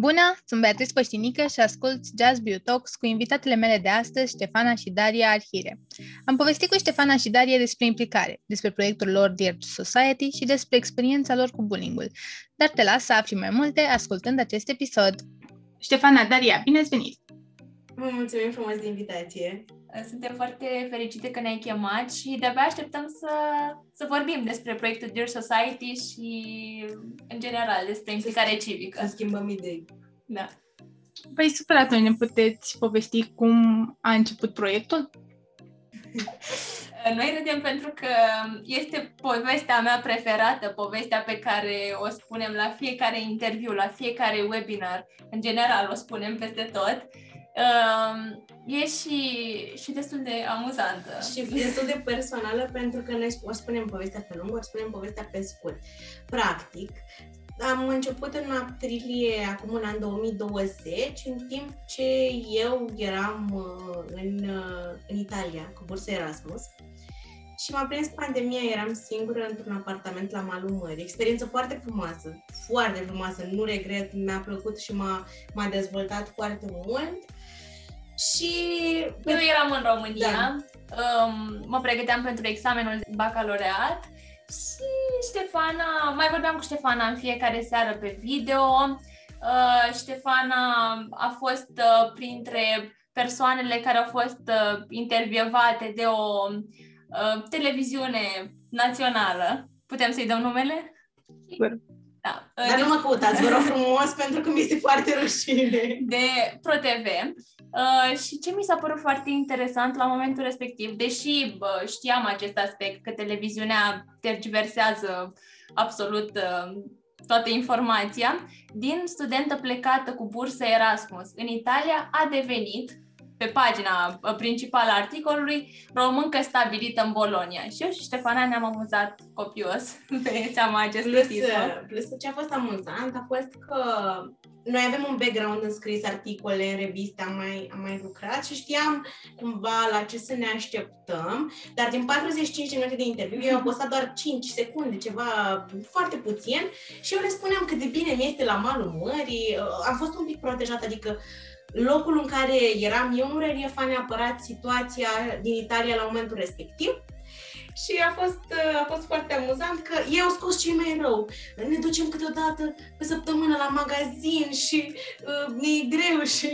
Bună, sunt Beatrice Păștinică și ascult Jazz Bio Talks cu invitatele mele de astăzi, Ștefana și Daria Arhire. Am povestit cu Ștefana și Daria despre implicare, despre proiectul lor Dear Society și despre experiența lor cu bullying-ul. Dar te las să afli mai multe ascultând acest episod. Ștefana, Daria, bine ați venit! Vă mulțumim frumos de invitație! Suntem foarte fericite că ne-ai chemat și de-abia așteptăm să, să vorbim despre proiectul Dear Society și, în general, despre implicare civică. Să schimbăm idei. Da. Păi, super, atunci ne puteți povesti cum a început proiectul? Noi râdem pentru că este povestea mea preferată, povestea pe care o spunem la fiecare interviu, la fiecare webinar, în general o spunem peste tot. Uh, e și, și destul de amuzantă. Și destul de personală pentru că noi o spunem povestea pe lung, o spunem povestea pe scurt. Practic, am început în aprilie, acum în an 2020, în timp ce eu eram uh, în, uh, în Italia cu bursa Erasmus și m-a prins pandemia, eram singură într-un apartament la malul mării. Experiență foarte frumoasă, foarte frumoasă, nu regret, mi-a plăcut și m-a, m-a dezvoltat foarte mult. Și... Eu eram în România, da. um, mă pregăteam pentru examenul de bacaloreat și Ștefana, mai vorbeam cu Ștefana în fiecare seară pe video. Uh, Ștefana a fost uh, printre persoanele care au fost uh, intervievate de o uh, televiziune națională. Putem să-i dăm numele? Sigur. Da. Dar nu mă căutați, vă rog frumos, pentru că mi este foarte rușine. De ProTV. Uh, și ce mi s-a părut foarte interesant la momentul respectiv, deși bă, știam acest aspect, că televiziunea tergiversează absolut uh, toată informația, din studentă plecată cu bursă Erasmus în Italia a devenit pe pagina uh, principală a articolului, româncă stabilită în Bolonia. Și eu și Ștefana ne-am amuzat copios pe seama acestui plus, titlu. Plus ce a fost amuzant a fost că noi avem un background în scris articole, în reviste, am mai, am mai lucrat și știam cumva la ce să ne așteptăm, dar din 45 de minute de interviu eu am postat doar 5 secunde, ceva foarte puțin și eu le spuneam cât de bine mi este la malul mării, am fost un pic protejată, adică locul în care eram eu nu reliefa neapărat situația din Italia la momentul respectiv, și a fost, a fost foarte amuzant că ei au scos cei mai rău. Ne ducem câteodată pe săptămână la magazin și uh, e greu și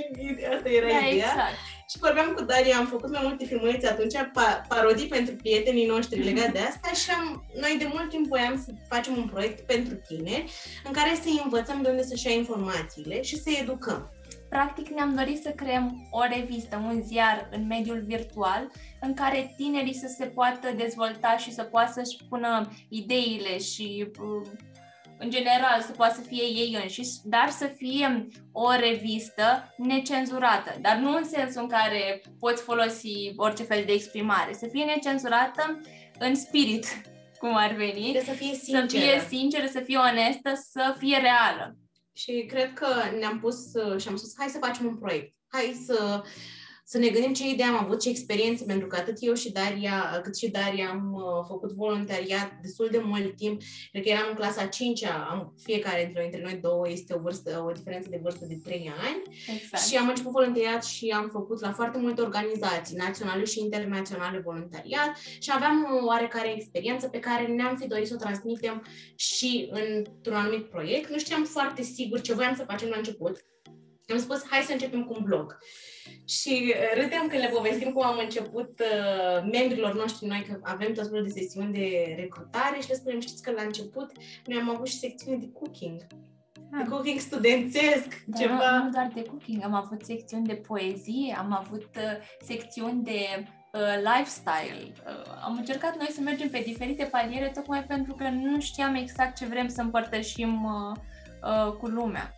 asta era Da, ideea. exact. Și vorbeam cu Daria, am făcut mai multe filmulețe atunci, pa- parodii pentru prietenii noștri legat de asta și am, noi de mult timp voiam să facem un proiect pentru tineri în care să-i învățăm de unde să-și ia informațiile și să-i educăm. Practic ne-am dorit să creăm o revistă, un ziar în mediul virtual în care tinerii să se poată dezvolta și să poată să-și pună ideile și uh, în general să poată să fie ei înșiși, dar să fie o revistă necenzurată, dar nu în sensul în care poți folosi orice fel de exprimare, să fie necenzurată în spirit, cum ar veni, Trebuie să fie să sinceră. fie sinceră, să fie onestă, să fie reală. Și cred că ne-am pus uh, și am spus, hai să facem un proiect. Hai să, să ne gândim ce idee am avut, ce experiențe, pentru că atât eu și Daria, cât și Daria am uh, făcut voluntariat destul de mult timp. Cred că eram în clasa 5 am, fiecare dintre noi, dintre noi două este o vârstă, o diferență de vârstă de 3 ani. Exact. Și am început voluntariat și am făcut la foarte multe organizații naționale și internaționale voluntariat și aveam o oarecare experiență pe care ne-am fi dorit să o transmitem și într-un anumit proiect. Nu știam foarte sigur ce voiam să facem la început. Am spus, hai să începem cu un blog. Și uh, râdeam când le povestim cum am început uh, membrilor noștri noi, că avem tot felul de sesiuni de recrutare și le spunem, știți că la început noi am avut și secțiune de cooking. De cooking studențesc, Dar ceva. Nu, nu doar de cooking, am avut secțiuni de poezie, am avut uh, secțiuni de uh, lifestyle. Uh, am încercat noi să mergem pe diferite paliere tocmai pentru că nu știam exact ce vrem să împărtășim uh, uh, cu lumea.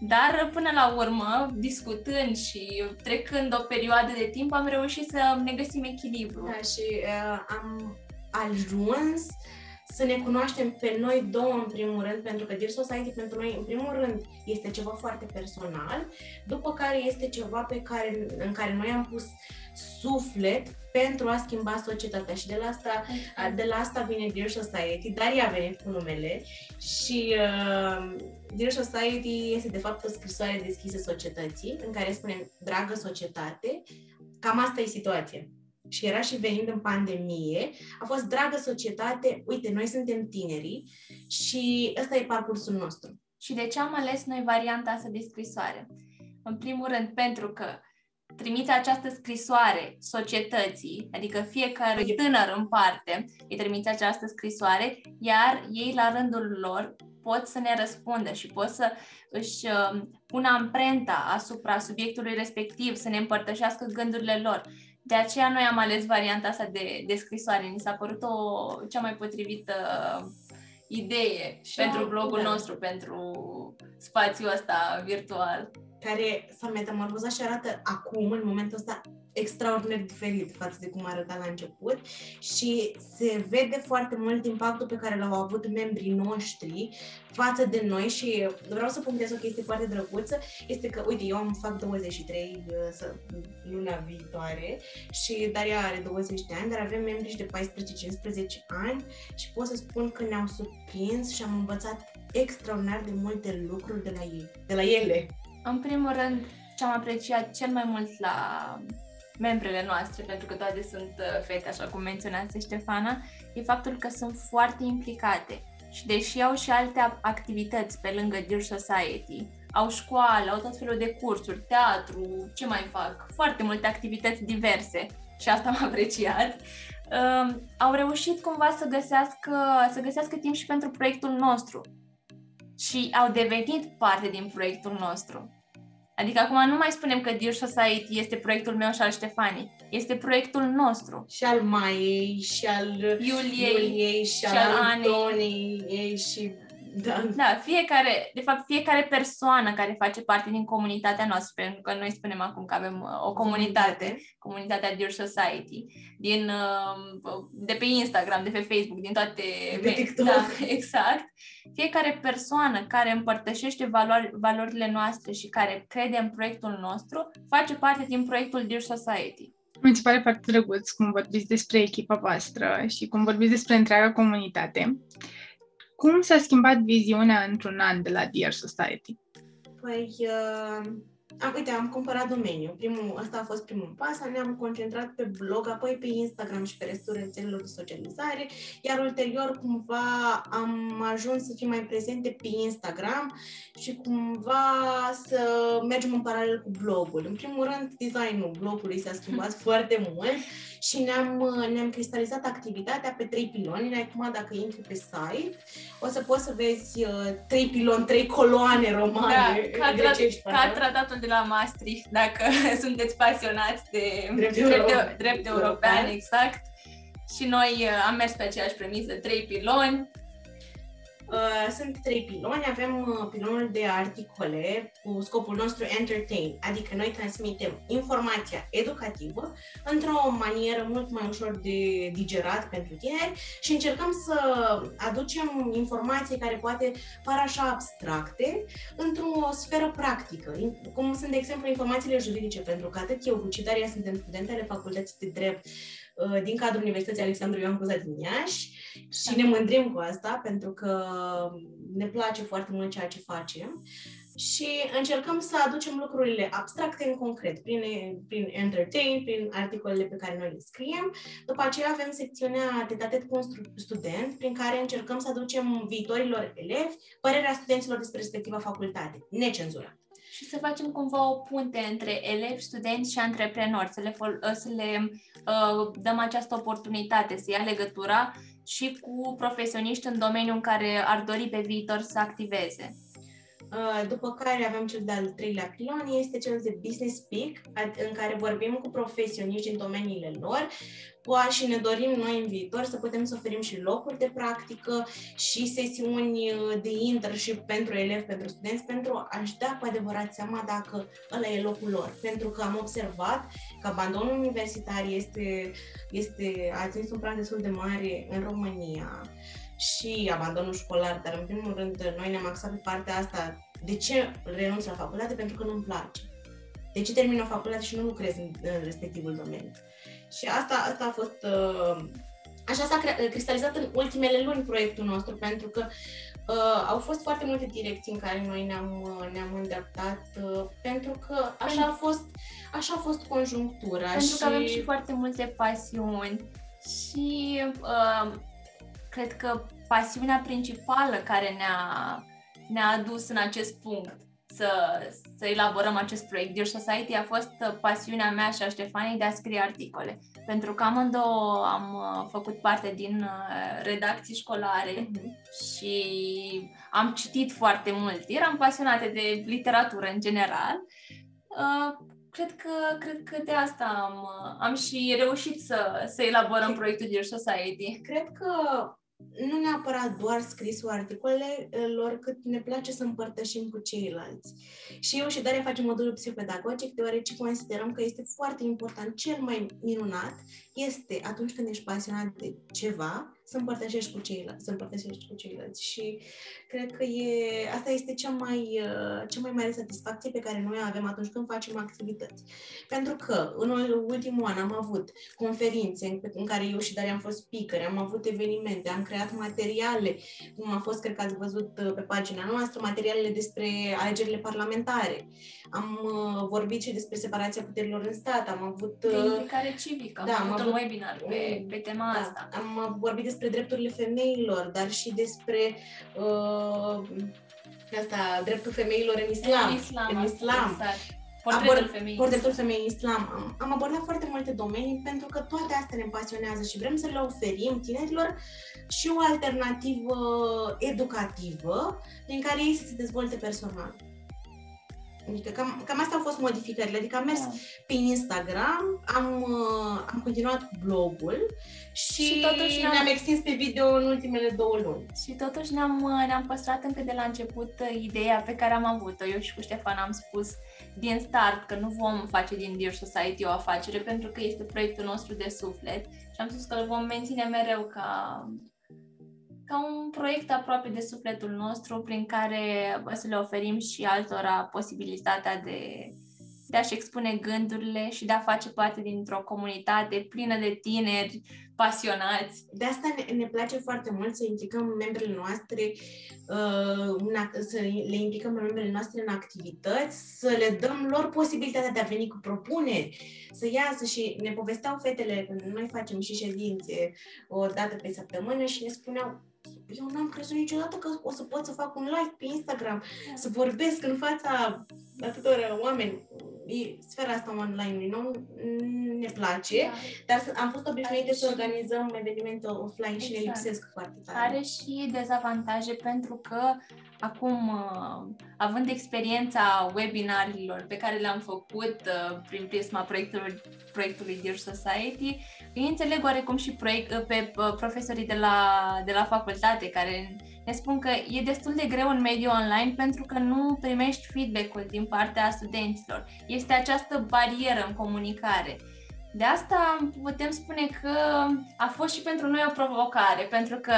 Dar uh, până la urmă, discutând și trecând o perioadă de timp, am reușit să ne găsim echilibru. Da, și uh, am ajuns să ne cunoaștem pe noi două în primul rând, pentru că Dear Society pentru noi în primul rând este ceva foarte personal, după care este ceva pe care, în care noi am pus suflet pentru a schimba societatea și de la asta, de la asta vine Dear Society, dar ea a venit cu numele și uh, Dear Society este de fapt o scrisoare deschisă societății în care spunem, dragă societate, cam asta e situația și era și venind în pandemie, a fost dragă societate, uite, noi suntem tinerii și ăsta e parcursul nostru. Și de ce am ales noi varianta asta de scrisoare? În primul rând, pentru că trimiți această scrisoare societății, adică fiecare tânăr în parte îi trimiți această scrisoare, iar ei la rândul lor pot să ne răspundă și pot să își uh, pună amprenta asupra subiectului respectiv, să ne împărtășească gândurile lor. De aceea noi am ales varianta asta de, de scrisoare. Mi s-a părut o cea mai potrivită idee și pentru blogul da. nostru, pentru spațiul ăsta virtual. Care s-a metamorfozat și arată acum, în momentul ăsta, extraordinar diferit față de cum arăta la început și se vede foarte mult impactul pe care l-au avut membrii noștri față de noi și vreau să punctez o chestie foarte drăguță, este că, uite, eu am fac 23 uh, luna viitoare și Daria are 20 de ani, dar avem membri și de 14-15 ani și pot să spun că ne-au surprins și am învățat extraordinar de multe lucruri de la ei, de la ele. În primul rând, ce am apreciat cel mai mult la membrele noastre, pentru că toate sunt uh, fete, așa cum menționase Ștefana, e faptul că sunt foarte implicate. Și deși au și alte activități pe lângă Dear Society, au școală, au tot felul de cursuri, teatru, ce mai fac, foarte multe activități diverse și asta am apreciat, uh, au reușit cumva să găsească, să găsească timp și pentru proiectul nostru. Și au devenit parte din proiectul nostru. Adică acum nu mai spunem că Dear Society este proiectul meu și al Ștefanii. Este proiectul nostru. Și al Maiei, și al Iuliei, Iuliei și, și al Antoniei și da. da, fiecare, de fapt, fiecare persoană care face parte din comunitatea noastră, pentru că noi spunem acum că avem uh, o comunitate, comunitatea Dear Society, din, uh, de pe Instagram, de pe Facebook, din toate... De TikTok. Da, exact. Fiecare persoană care împărtășește valori, valorile noastre și care crede în proiectul nostru, face parte din proiectul Dear Society. Mi se pare foarte drăguț cum vorbiți despre echipa voastră și cum vorbiți despre întreaga comunitate. Cum s-a schimbat viziunea într-un an de la Dear Society? Păi, uh, am, uite, am cumpărat domeniu. Primul, asta a fost primul pas, ne-am concentrat pe blog, apoi pe Instagram și pe restul rețelelor de socializare, iar ulterior cumva am ajuns să fim mai prezente pe Instagram și cumva să mergem în paralel cu blogul. În primul rând, designul blogului s-a schimbat foarte mult și ne-am, ne-am cristalizat activitatea pe trei piloni. Acum, dacă intri pe site, o să poți să vezi uh, trei piloni, trei coloane romane da, ca, grecești. Ca tratatul de la Maastricht, dacă sunteți pasionați de drept, drept, de, drept european, exact. Și noi uh, am mers pe aceeași premisă, trei piloni, Uh, sunt trei piloni. Avem uh, pilonul de articole cu scopul nostru entertain, adică noi transmitem informația educativă într-o manieră mult mai ușor de digerat pentru tineri și încercăm să aducem informații care poate par așa abstracte într-o sferă practică, cum sunt, de exemplu, informațiile juridice, pentru că atât eu cu Cidaria suntem studente ale Facultății de Drept Uh, din cadrul Universității Alexandru Ioan Cuza din Iași. Și ne mândrim cu asta pentru că ne place foarte mult ceea ce facem. Și încercăm să aducem lucrurile abstracte în concret, prin, prin entertain, prin articolele pe care noi le scriem. După aceea avem secțiunea Tetatet cu un student, prin care încercăm să aducem viitorilor elevi părerea studenților despre respectiva facultate, necenzurat și să facem cumva o punte între elevi, studenți și antreprenori, să le, fol- să le uh, dăm această oportunitate, să ia legătura și cu profesioniști în domeniul în care ar dori pe viitor să activeze. Uh, după care avem cel de-al treilea pilon, este cel de Business Speak, în care vorbim cu profesioniști din domeniile lor, și ne dorim noi în viitor să putem să oferim și locuri de practică și sesiuni uh, de internship pentru elevi, pentru studenți, pentru a-și da cu adevărat seama dacă ăla e locul lor. Pentru că am observat că abandonul universitar este, este a atins un prag destul de mare în România și abandonul școlar, dar în primul rând noi ne-am axat pe partea asta. De ce renunț la facultate? Pentru că nu-mi place. De ce termin o facultate și nu lucrez în, în respectivul domeniu? Și asta, asta a fost... Uh, așa s-a cristalizat în ultimele luni proiectul nostru, pentru că uh, au fost foarte multe direcții în care noi ne-am, uh, ne-am îndreptat, uh, pentru că așa a fost, așa a fost conjunctura. Pentru și... că avem și foarte multe pasiuni și uh, cred că pasiunea principală care ne-a, ne-a adus în acest punct să, să elaborăm acest proiect Dear Society a fost pasiunea mea și a Ștefanei de a scrie articole. Pentru că amândouă am uh, făcut parte din uh, redacții școlare mm-hmm. și am citit foarte mult. Eram pasionate de literatură în general. Uh, cred că, cred că de asta am, am și reușit să, să elaborăm proiectul Dear Society. Cred că nu neapărat doar scrisul articolelor, cât ne place să împărtășim cu ceilalți. Și eu și Daria facem modulul psihopedagogic, deoarece considerăm că este foarte important, cel mai minunat, este atunci când ești pasionat de ceva, să împărtășești cu ceilalți, să împărtășești cu ceilalți. Și cred că e, asta este cea mai, uh, cea mai mare satisfacție pe care noi o avem atunci când facem activități. Pentru că în ultimul an am avut conferințe în, în care eu și Daria am fost speaker, am avut evenimente, am creat materiale, cum a fost, cred că ați văzut uh, pe pagina noastră, materialele despre alegerile parlamentare. Am uh, vorbit și despre separația puterilor în stat, am avut... De implicare civică, am da, avut am avut un webinar pe, pe tema da, asta. Am vorbit despre despre drepturile femeilor, dar și despre uh, asta, dreptul femeilor în islam. În islam, în islam. Exact. Portretul Abord, femeii. Portretul femeii în islam. Am, am abordat foarte multe domenii pentru că toate astea ne pasionează și vrem să le oferim tinerilor și o alternativă educativă prin care ei să se dezvolte personal. Adică cam, cam astea au fost modificările. Adică am mers da. pe Instagram, am, uh, am continuat cu blogul și, și totuși ne-am... ne-am extins pe video în ultimele două luni. Și totuși ne-am, uh, ne-am păstrat încă de la început uh, ideea pe care am avut-o. Eu și cu Ștefan am spus din start că nu vom face din Dear Society o afacere pentru că este proiectul nostru de suflet și am spus că îl vom menține mereu ca ca un proiect aproape de sufletul nostru prin care să le oferim și altora posibilitatea de, de a-și expune gândurile și de a face parte dintr-o comunitate plină de tineri pasionați. De asta ne, ne place foarte mult să implicăm membrele noastre, uh, să le implicăm membrele noastre în activități, să le dăm lor posibilitatea de a veni cu propuneri, să iasă și ne povesteau fetele, când noi facem și ședințe o dată pe săptămână și ne spuneau eu n-am crezut niciodată că o să pot să fac un live pe Instagram, da. să vorbesc în fața atâtor oameni. E sfera asta online, nu ne place, da. dar am fost obișnuite să organizăm evenimente offline exact. și ne exact. lipsesc foarte tare. Are și dezavantaje pentru că acum, uh, având experiența webinarilor pe care le-am făcut uh, prin prisma proiectului, proiectului Dear Society, îi înțeleg oarecum și proiect, pe profesorii de la, de la facultate care ne spun că e destul de greu în mediul online pentru că nu primești feedback-ul din partea studenților. Este această barieră în comunicare. De asta putem spune că a fost și pentru noi o provocare, pentru că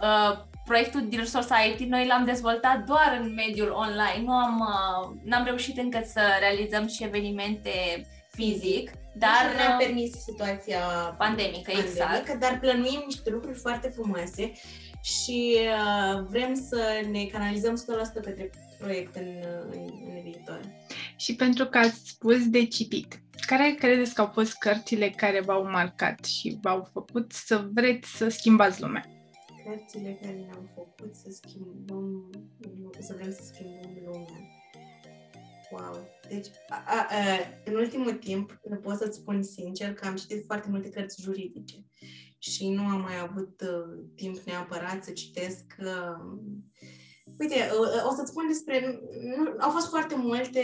uh, proiectul Dear Society noi l-am dezvoltat doar în mediul online, nu am, uh, n-am reușit încă să realizăm și evenimente fizic, dar nu ne-a uh, permis situația pandemică, pandemică, exact. dar plănuim niște lucruri foarte frumoase și uh, vrem să ne canalizăm 100% către proiect în, în, în viitor. Și pentru că ați spus de citit, care credeți că au fost cărțile care v-au marcat și v-au făcut să vreți să schimbați lumea? Cărțile care ne-au făcut să schimbăm, să vrem să schimbăm lumea. Wow! Deci, a, a, a, în ultimul timp, pot să-ți spun sincer că am citit foarte multe cărți juridice și nu am mai avut uh, timp neapărat să citesc. Uh, uite, uh, o să-ți spun despre... Nu, au fost foarte multe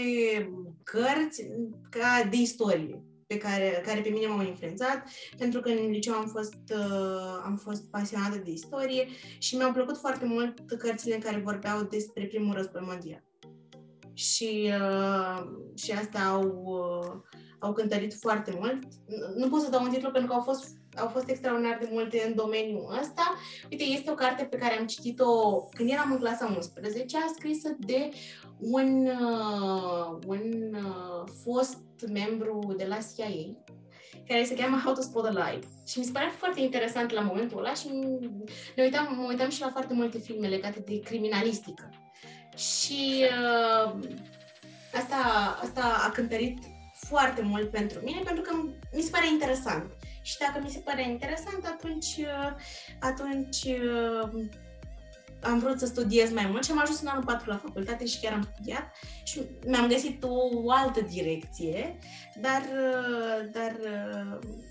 cărți ca de istorie pe care, care pe mine m-au influențat, pentru că în liceu am fost, uh, am fost pasionată de istorie și mi-au plăcut foarte mult cărțile în care vorbeau despre primul război mondial și, uh, și asta au, uh, au cântărit foarte mult. Nu pot să dau un titlu pentru că au fost au fost extraordinar de multe în domeniul ăsta. Uite, este o carte pe care am citit-o când eram în clasa 11, scrisă de un, uh, un uh, fost membru de la CIA, care se cheamă How to Spot a Lie. Și mi se părea foarte interesant la momentul ăla și ne uitam, mă uitam și la foarte multe filme legate de criminalistică. Și uh, asta, asta a cântărit foarte mult pentru mine, pentru că mi se pare interesant. Și dacă mi se pare interesant, atunci, uh, atunci uh, am vrut să studiez mai mult și am ajuns în anul 4 la facultate și chiar am studiat și mi-am găsit o altă direcție, dar, uh, dar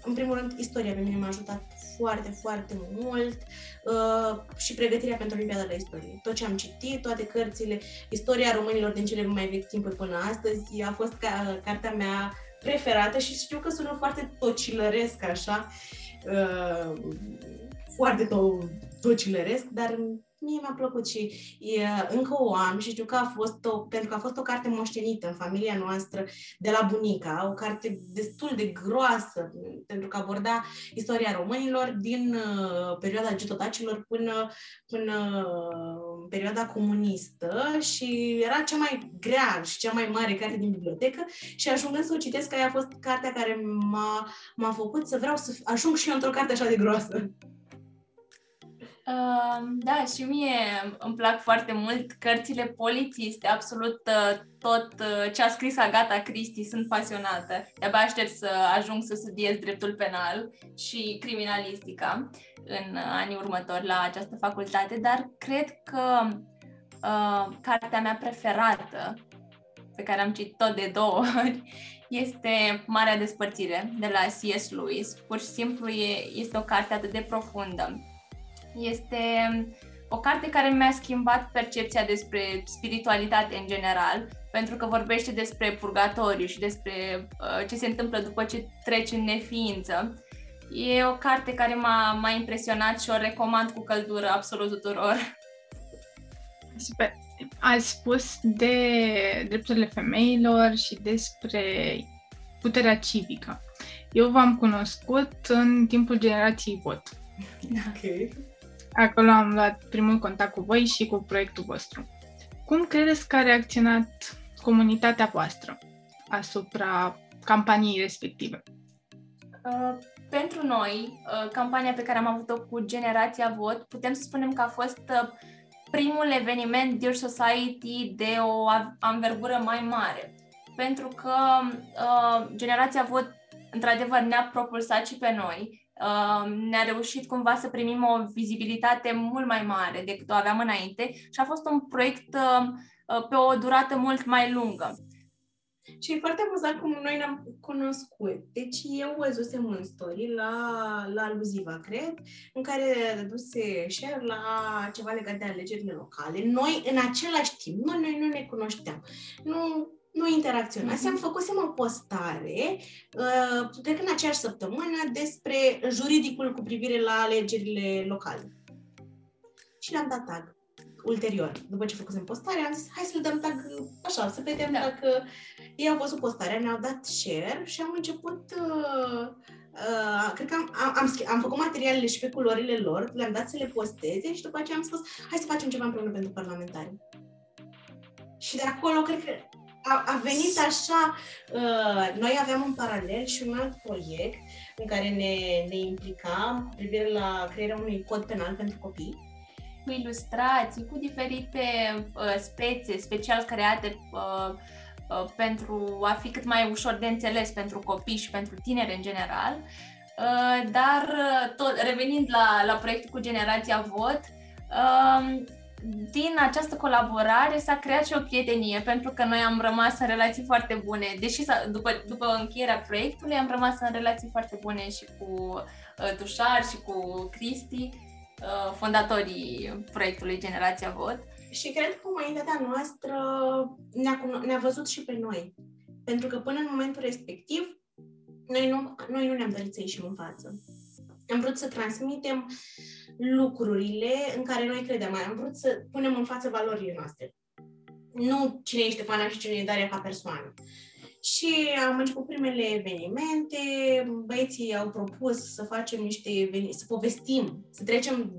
în primul rând istoria pe mine m-a ajutat foarte, foarte mult uh, și pregătirea pentru Olimpiada de Istorie. Tot ce am citit, toate cărțile, istoria românilor din cele mai vechi timpuri până astăzi a fost ca, cartea mea preferată și știu că sună foarte tocilăresc așa, uh, foarte to- tocilăresc, dar mie mi-a plăcut și e, încă o am și știu că a fost o, pentru că a fost o carte moștenită în familia noastră de la bunica, o carte destul de groasă pentru că aborda istoria românilor din uh, perioada getotacilor până, până uh, perioada comunistă și era cea mai grea și cea mai mare carte din bibliotecă și ajungând să o citesc, aia a fost cartea care m-a, m-a făcut să vreau să ajung și eu într-o carte așa de groasă. Uh, da, și mie îmi plac foarte mult cărțile polițiste, absolut uh, tot uh, ce a scris Agata Christie, sunt pasionată. De-abia aștept să ajung să studiez dreptul penal și criminalistica în anii următori la această facultate, dar cred că uh, cartea mea preferată, pe care am citit tot de două ori, este Marea Despărțire de la C.S. Lewis. Pur și simplu e, este o carte atât de profundă este o carte care mi-a schimbat percepția despre spiritualitate în general, pentru că vorbește despre purgatoriu și despre uh, ce se întâmplă după ce treci în neființă. E o carte care m-a, m-a impresionat și o recomand cu căldură absolut tuturor. Super. Ați spus de drepturile femeilor și despre puterea civică. Eu v-am cunoscut în timpul generației VOT. Ok. Acolo am luat primul contact cu voi și cu proiectul vostru. Cum credeți că a reacționat comunitatea voastră asupra campaniei respective? Uh, pentru noi, uh, campania pe care am avut-o cu Generația Vot, putem să spunem că a fost uh, primul eveniment Dear Society de o anvergură mai mare. Pentru că uh, Generația Vot, într-adevăr, ne-a propulsat și pe noi ne-a reușit cumva să primim o vizibilitate mult mai mare decât o aveam înainte și a fost un proiect uh, uh, pe o durată mult mai lungă. Și e foarte amuzant cum noi ne-am cunoscut. Deci eu văzusem un story la, la Aluziva, cred, în care duse share la ceva legat de alegerile locale. Noi, în același timp, noi, noi nu ne cunoșteam. Nu nu interacționasem, mm-hmm. făcusem o postare, uh, cred că în aceeași săptămână, despre juridicul cu privire la alegerile locale. Și le-am dat tag ulterior. După ce făcusem postarea, am zis, hai să le dăm tag așa, să vedem da. dacă ei au văzut postarea, ne-au dat share și am început uh, Uh, cred că am, am, am, am făcut materialele și pe culorile lor, le-am dat să le posteze și după aceea am spus, hai să facem ceva împreună pentru parlamentari. Și de acolo, cred că a, a venit așa, uh, noi aveam în paralel și un alt proiect în care ne, ne implicam cu privire la crearea unui cod penal pentru copii. Cu ilustrații, cu diferite uh, spețe special create uh, uh, pentru a fi cât mai ușor de înțeles pentru copii și pentru tineri în general. Uh, dar, uh, tot, revenind la, la proiectul cu Generația Vot, uh, din această colaborare s-a creat și o prietenie, pentru că noi am rămas în relații foarte bune. Deși după, după încheierea proiectului am rămas în relații foarte bune și cu uh, Tușar și cu Cristi, uh, fondatorii proiectului Generația Vot. Și cred că comunitatea noastră ne-a, ne-a văzut și pe noi. Pentru că până în momentul respectiv, noi nu, noi nu ne-am dorit să ieșim în față. Am vrut să transmitem uh, lucrurile în care noi credem. Am vrut să punem în față valorile noastre. Nu cine e Ștefana și cine e Daria ca persoană. Și am început primele evenimente, băieții au propus să facem niște evenimente, să povestim, să trecem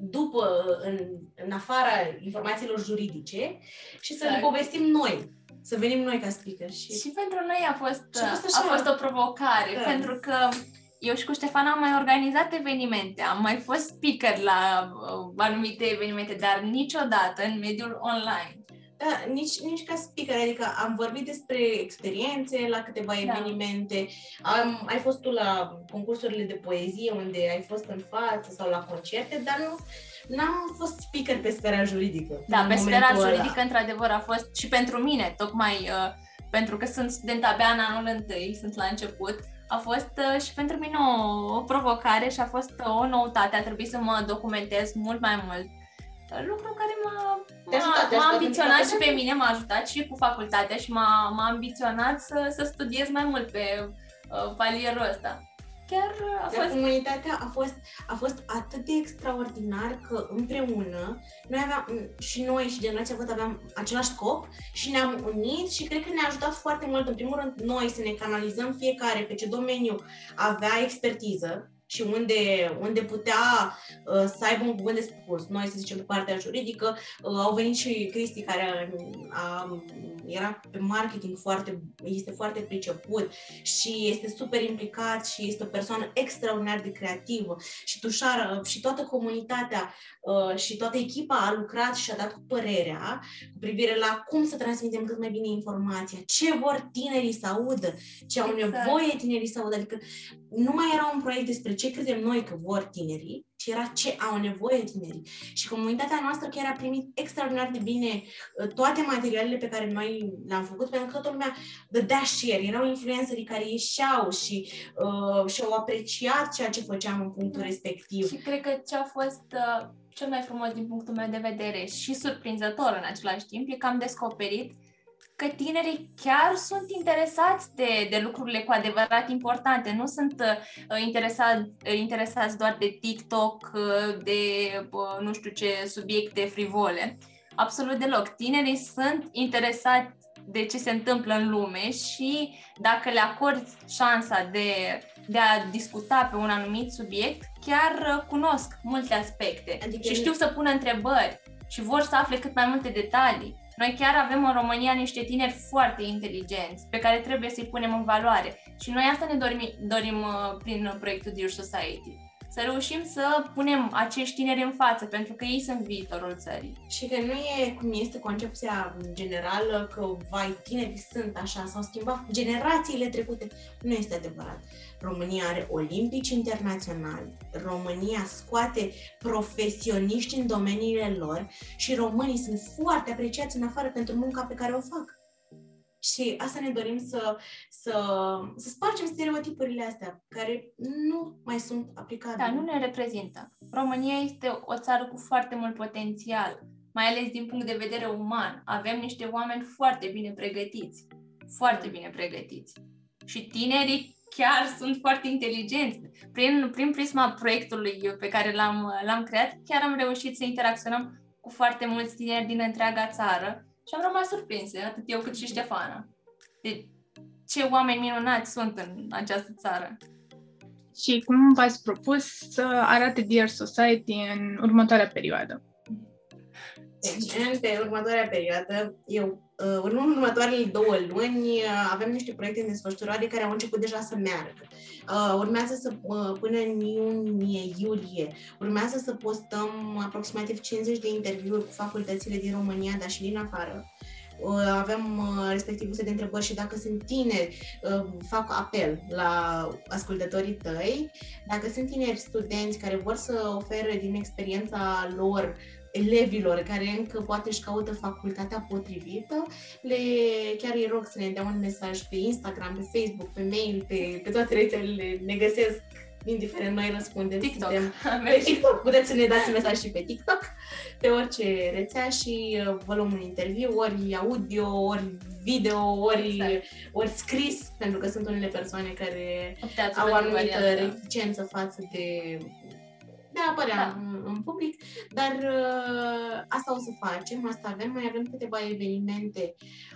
după, în, în afara informațiilor juridice și să exact. le povestim noi, să venim noi ca speaker. Și, și pentru noi a fost, a fost, a fost o provocare, da. pentru că eu și cu Ștefan am mai organizat evenimente, am mai fost speaker la uh, anumite evenimente, dar niciodată în mediul online. Da, nici, nici ca speaker, adică am vorbit despre experiențe la câteva da. evenimente, am, ai fost tu la concursurile de poezie unde ai fost în față sau la concerte, dar nu, n-am fost speaker pe sfera juridică. Da, pe sfera juridică, într-adevăr, a fost și pentru mine, tocmai uh, pentru că sunt student abia în anul întâi, sunt la început, a fost uh, și pentru mine o, o provocare și a fost o noutate, a trebuit să mă documentez mult mai mult. Lucru care m-a, m-a, m-a ambiționat și pe mine, m-a ajutat și cu facultatea și m-a, m-a ambiționat să, să studiez mai mult pe uh, palierul ăsta. Chiar a fost... comunitatea a fost, a fost atât de extraordinar că împreună noi aveam, și noi și generația văd aveam același scop și ne-am unit și cred că ne-a ajutat foarte mult, în primul rând, noi să ne canalizăm fiecare pe ce domeniu avea expertiză, și unde, unde putea uh, să aibă un cuvânt de spus. Noi, să zicem, pe partea juridică, uh, au venit și Cristi, care a, era pe marketing foarte, este foarte priceput și este super implicat și este o persoană extraordinar de creativă și Tușar și toată comunitatea uh, și toată echipa a lucrat și a dat cu părerea cu privire la cum să transmitem cât mai bine informația, ce vor tinerii să audă, ce au exact. nevoie tinerii să audă, adică nu mai era un proiect despre ce credem noi că vor tinerii, ci era ce au nevoie tinerii. Și comunitatea noastră chiar a primit extraordinar de bine uh, toate materialele pe care noi le-am făcut, pentru că toată lumea dădea share. Erau influencerii care ieșeau și, uh, și au apreciat ceea ce făceam în punctul respectiv. Și cred că ce a fost uh, cel mai frumos din punctul meu de vedere și surprinzător în același timp e că am descoperit că tinerii chiar sunt interesați de, de lucrurile cu adevărat importante, nu sunt uh, interesați, uh, interesați doar de TikTok, uh, de uh, nu știu ce subiecte frivole. Absolut deloc. Tinerii sunt interesați de ce se întâmplă în lume și dacă le acorzi șansa de, de a discuta pe un anumit subiect, chiar uh, cunosc multe aspecte adică și știu să pună întrebări și vor să afle cât mai multe detalii. Noi chiar avem în România niște tineri foarte inteligenți pe care trebuie să-i punem în valoare și noi asta ne dorim, dorim uh, prin proiectul Dear Society. Să reușim să punem acești tineri în față, pentru că ei sunt viitorul țării. Și că nu e cum este concepția generală că, vai, tinerii sunt așa, s-au schimbat generațiile trecute. Nu este adevărat. România are olimpici internaționali, România scoate profesioniști în domeniile lor și românii sunt foarte apreciați în afară pentru munca pe care o fac. Și asta ne dorim să, să, să spargem stereotipurile astea, care nu mai sunt aplicabile. Da, nu ne reprezintă. România este o țară cu foarte mult potențial, mai ales din punct de vedere uman. Avem niște oameni foarte bine pregătiți, foarte bine pregătiți. Și tinerii chiar sunt foarte inteligenți. Prin, prin prisma proiectului pe care l-am, l-am creat, chiar am reușit să interacționăm cu foarte mulți tineri din întreaga țară și am rămas surprinse, atât eu cât și Ștefana. De ce oameni minunați sunt în această țară. Și cum v-ați propus să arate Dear Society în următoarea perioadă? Deci, în pe următoarea perioadă, eu Uh, în următoarele două luni uh, avem niște proiecte în desfășurare care au început deja să meargă. Uh, urmează să, până în iunie-iulie, urmează să postăm aproximativ 50 de interviuri cu facultățile din România, dar și din afară. Avem respectiv de întrebări și dacă sunt tineri, fac apel la ascultătorii tăi. Dacă sunt tineri studenți care vor să ofere din experiența lor elevilor care încă poate își caută facultatea potrivită, le, chiar îi rog să ne dea un mesaj pe Instagram, pe Facebook, pe mail, pe, pe toate rețelele, ne găsesc indiferent noi răspundem. TikTok. Suntem, pe TikTok. Puteți să ne dați mesaj și pe TikTok, pe orice rețea și uh, vă luăm un interviu, ori audio, ori video, ori, exact. ori scris, pentru că sunt unele persoane care Opteați au anumită reticență față de de a apărea da. în, în public, dar uh, asta o să facem, asta avem, mai avem câteva evenimente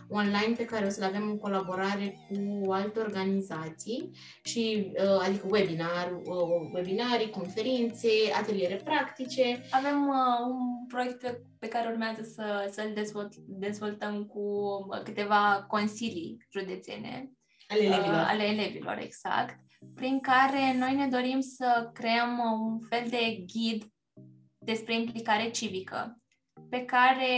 online pe care o să le avem în colaborare cu alte organizații și uh, adică webinar, uh, webinarii, conferințe, ateliere practice. Avem uh, un proiect pe, pe care urmează să, să-l dezvolt, dezvoltăm cu câteva consilii județene ale elevilor. Uh, ale elevilor, exact, prin care noi ne dorim să creăm un fel de ghid despre implicare civică, pe care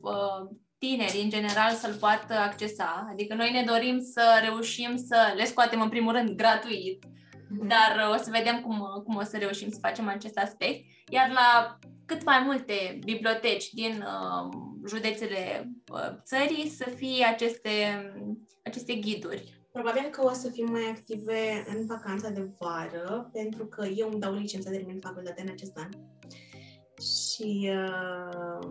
uh, tinerii, în general, să-l poată accesa. Adică noi ne dorim să reușim să le scoatem, în primul rând, gratuit, mhm. dar uh, o să vedem cum, cum o să reușim să facem acest aspect. Iar la cât mai multe biblioteci din uh, județele uh, țării să fie aceste, aceste ghiduri. Probabil că o să fim mai active în vacanța de vară, pentru că eu îmi dau licența de termin facultatea în acest an și uh,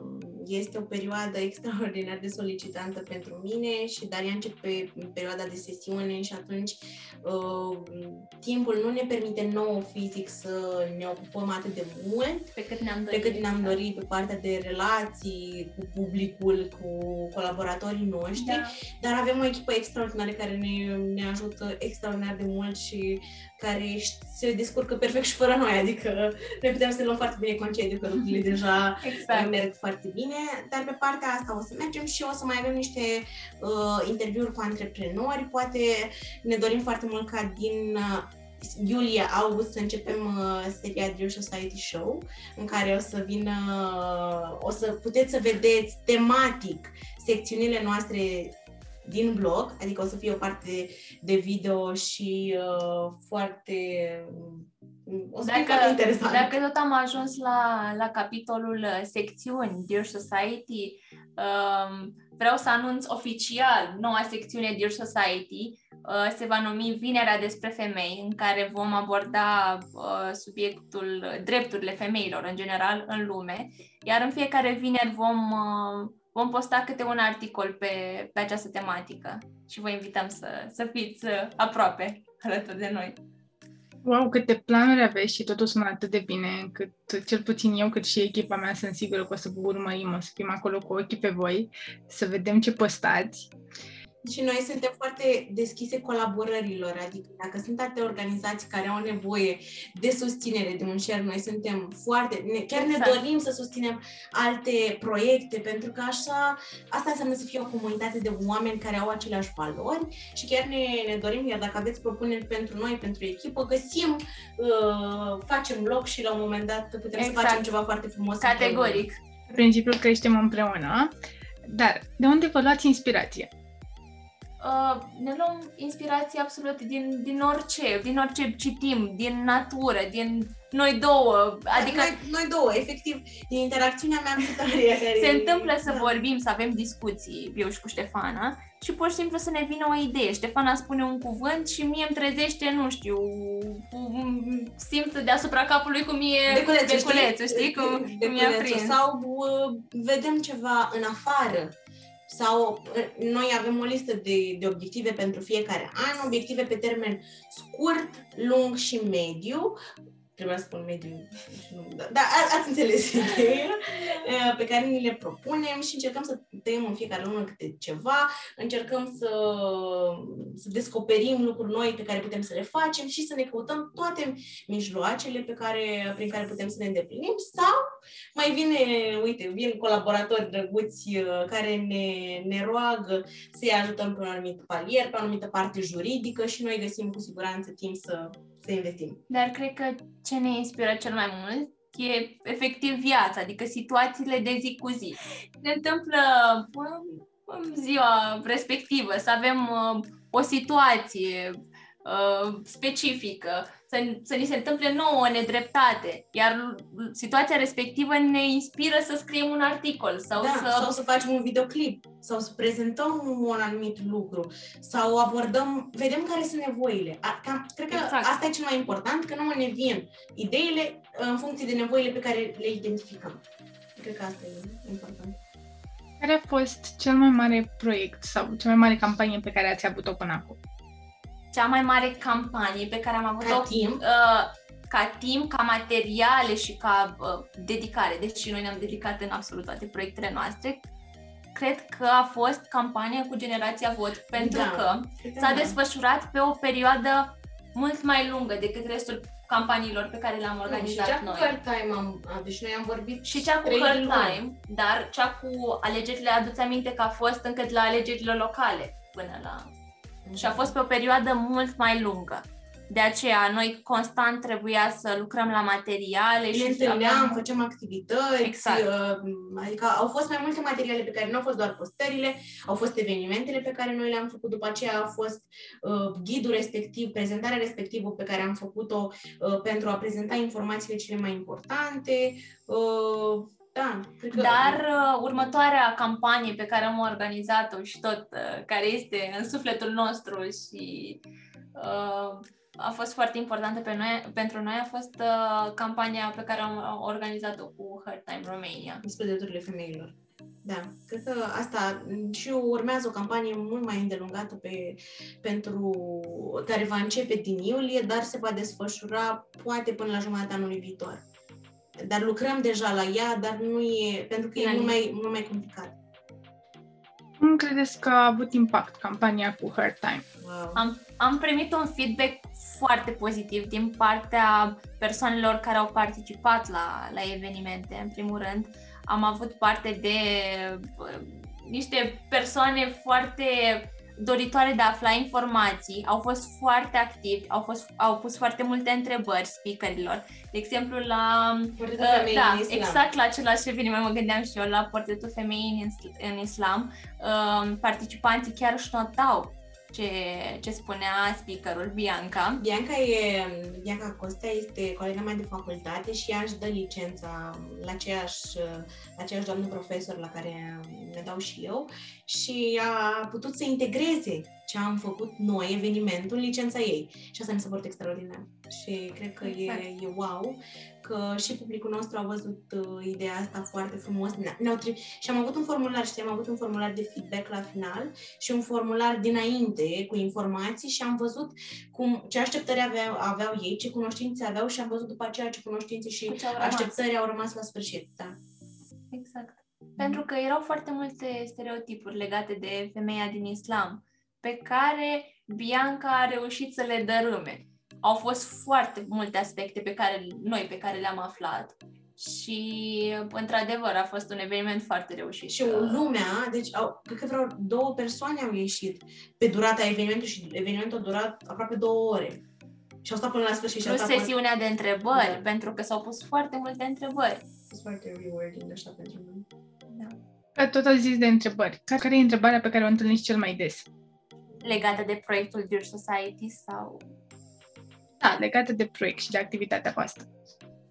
este o perioadă extraordinar de solicitantă pentru mine și Daria începe perioada de sesiune și atunci uh, timpul nu ne permite nouă fizic să ne ocupăm atât de mult pe cât ne-am dorit, pe, cât ne-am dorit pe partea de relații cu publicul, cu colaboratorii noștri, da. dar avem o echipă extraordinară care ne, ne ajută extraordinar de mult și care se descurcă perfect și fără noi, adică noi putem să luăm foarte bine concediu, că lucrurile deja exact. merg foarte bine, dar pe partea asta o să mergem și o să mai avem niște uh, interviuri cu antreprenori, poate ne dorim foarte mult ca din uh, iulie-august să începem uh, seria Dear Society Show, în care o să vină, uh, o să puteți să vedeți tematic secțiunile noastre din blog, adică o să fie o parte de video și uh, foarte o să dacă, foarte interesant. Dacă tot am ajuns la, la capitolul uh, secțiuni Dear Society, um, vreau să anunț oficial noua secțiune Dear Society. Uh, se va numi Vinerea despre femei, în care vom aborda uh, subiectul drepturile femeilor în general în lume, iar în fiecare vineri vom uh, vom posta câte un articol pe, pe această tematică și vă invităm să, să fiți uh, aproape alături de noi. Wow, câte planuri aveți și totul sună atât de bine încât cel puțin eu cât și echipa mea sunt sigură că o să vă urmărim, o să fim acolo cu ochii pe voi, să vedem ce postați și noi suntem foarte deschise colaborărilor, adică dacă sunt alte organizații care au nevoie de susținere, de un share, noi suntem foarte, ne, chiar exact. ne dorim să susținem alte proiecte, pentru că așa, asta înseamnă să fie o comunitate de oameni care au aceleași valori și chiar ne, ne dorim, iar dacă aveți propuneri pentru noi, pentru echipă, găsim, uh, facem loc și la un moment dat putem exact. să facem ceva foarte frumos. Categoric. Principiul creștem împreună. Dar de unde vă luați inspirație? Uh, ne luăm inspirație absolut din, din orice, din orice citim, din natură, din noi două, adică... Noi, noi două, efectiv, din interacțiunea mea cu Daria. Care... Se întâmplă să da. vorbim, să avem discuții, eu și cu Ștefana, și pur și simplu să ne vină o idee. Ștefana spune un cuvânt și mie îmi trezește, nu știu, simt deasupra capului cum e deculețul, deculețul știi? știi? Cum, de, cum e aprins. Sau uh, vedem ceva în afară sau noi avem o listă de, de obiective pentru fiecare an, obiective pe termen scurt, lung și mediu, trebuia să spun mediu, dar da, ați înțeles ideea, pe care ni le propunem și încercăm să tăiem în fiecare lună câte ceva, încercăm să, să descoperim lucruri noi pe care putem să le facem și să ne căutăm toate mijloacele pe care, prin care putem să ne îndeplinim sau mai vine, uite, vin colaboratori drăguți care ne, ne roagă să-i ajutăm pe un anumit palier, pe o anumită parte juridică și noi găsim cu siguranță timp să să investim. Dar cred că ce ne inspiră cel mai mult e efectiv viața, adică situațiile de zi cu zi. Ne întâmplă în ziua respectivă să avem uh, o situație uh, specifică, să, să ni se întâmple nouă o nedreptate, iar situația respectivă ne inspiră să scriem un articol sau da, să... sau să facem un videoclip sau să prezentăm un anumit lucru sau abordăm, vedem care sunt nevoile. A, cam, cred că exact. asta e cel mai important, că nu ne vin ideile în funcție de nevoile pe care le identificăm. Cred că asta e important. Care a fost cel mai mare proiect sau cea mai mare campanie pe care ați avut-o până acum? Cea mai mare campanie pe care am avut-o timp. Uh, ca timp, ca materiale și ca uh, dedicare, deși noi ne-am dedicat în absolut toate proiectele noastre, cred că a fost campania cu Generația Vot, pentru Da, că cred că s-a da. desfășurat pe o perioadă mult mai lungă decât restul campaniilor pe care le-am Nu, și organizat cea cu noi. Her Time am, a, deci noi am vorbit Și cea cu trei Her luni. Time, dar cea cu alegerile, aduți aminte că a fost încă de la alegerile locale până la... Și a fost pe o perioadă mult mai lungă. De aceea, noi constant trebuia să lucrăm la materiale Ne și întâlneam, aveam- făceam activități, Exact. uh, adică au fost mai multe materiale pe care nu au fost doar postările, au fost evenimentele pe care noi le-am făcut, după aceea a fost uh, ghidul respectiv, prezentarea respectivă pe care am făcut-o uh, pentru a prezenta informațiile cele mai importante. Uh, da, cred că... Dar uh, următoarea campanie pe care am organizat-o și tot, uh, care este în sufletul nostru și uh, a fost foarte importantă pe noi, pentru noi, a fost uh, campania pe care am organizat-o cu Her Time Romania. despre drepturile femeilor. Da, cred că asta m, și urmează o campanie mult mai îndelungată pe, pentru care va începe din iulie, dar se va desfășura poate până la jumătatea anului viitor. Dar lucrăm deja la ea, dar nu e, pentru că e mult mai, mult mai complicat. Cum credeți că a avut impact campania cu Her Time? Wow. Am, am primit un feedback foarte pozitiv din partea persoanelor care au participat la, la evenimente, în primul rând. Am avut parte de uh, niște persoane foarte doritoare de a afla informații, au fost foarte activi, au, fost, au pus foarte multe întrebări speakerilor. De exemplu, la Portretul Uh, femeii da, în islam. exact la același eveniment mă gândeam și eu la portretul femeii în, is- în islam. Uh, participanții chiar își notau ce, ce spunea speakerul Bianca. Bianca, e, Bianca Costea este colega mea de facultate și ea își dă licența la aceeași, la aceeași doamnă profesor la care ne dau și eu și a putut să integreze ce am făcut noi, evenimentul, în licența ei. Și asta mi se pare extraordinar. Și cred că Exact. e, e wow că și publicul nostru a văzut uh, ideea asta foarte frumos. Ne- Ne-au tri- și am avut un formular, știi, am avut un formular de feedback la final și un formular dinainte cu informații și am văzut cum, ce așteptări aveau, aveau ei, ce cunoștințe aveau și am văzut după aceea ce cunoștințe și Cu ce au rămas. așteptări au rămas la sfârșit. Da. Exact. Pentru că erau foarte multe stereotipuri legate de femeia din islam, pe care Bianca a reușit să le dărâme. Au fost foarte multe aspecte pe care noi pe care le-am aflat și într-adevăr a fost un eveniment foarte reușit. Și lumea, deci au, cred că vreo două persoane au ieșit pe durata evenimentului și evenimentul a durat aproape două ore. Și au stat până la sfârșit și Plus asta a fost, sesiunea de întrebări, Da. pentru că s-au pus foarte multe întrebări. a fost foarte rewarding așa pentru noi. Că tot ați zis de întrebări. Care e întrebarea pe care o întâlniți cel mai des? Legată de proiectul Dear Society sau Da, legată de proiect și de activitatea voastră.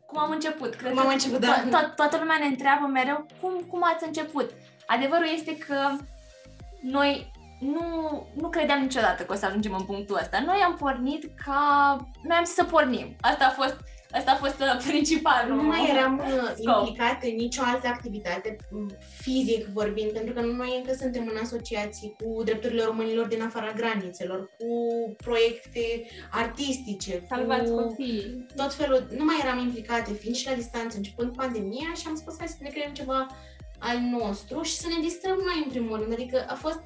cum am început. Cred Cum am că început, da. to- to- toată lumea ne întreabă mereu cum, cum ați început. Adevărul este că noi nu, nu credeam niciodată că o să ajungem în punctul ăsta. Noi am pornit ca... Noi am zis să pornim. Asta a fost, asta a fost uh, principalul. Nu mai eram uh, Scop. implicate în nicio altă activitate, m, fizic vorbind, pentru că noi încă suntem în asociații cu drepturile românilor din afara granițelor, cu proiecte artistice, Salvați cu copiii. tot felul. Nu mai eram implicate, fiind și la distanță, începând pandemia și am spus hai să ne creăm ceva al nostru și să ne distrăm noi în primul rând. Adică a fost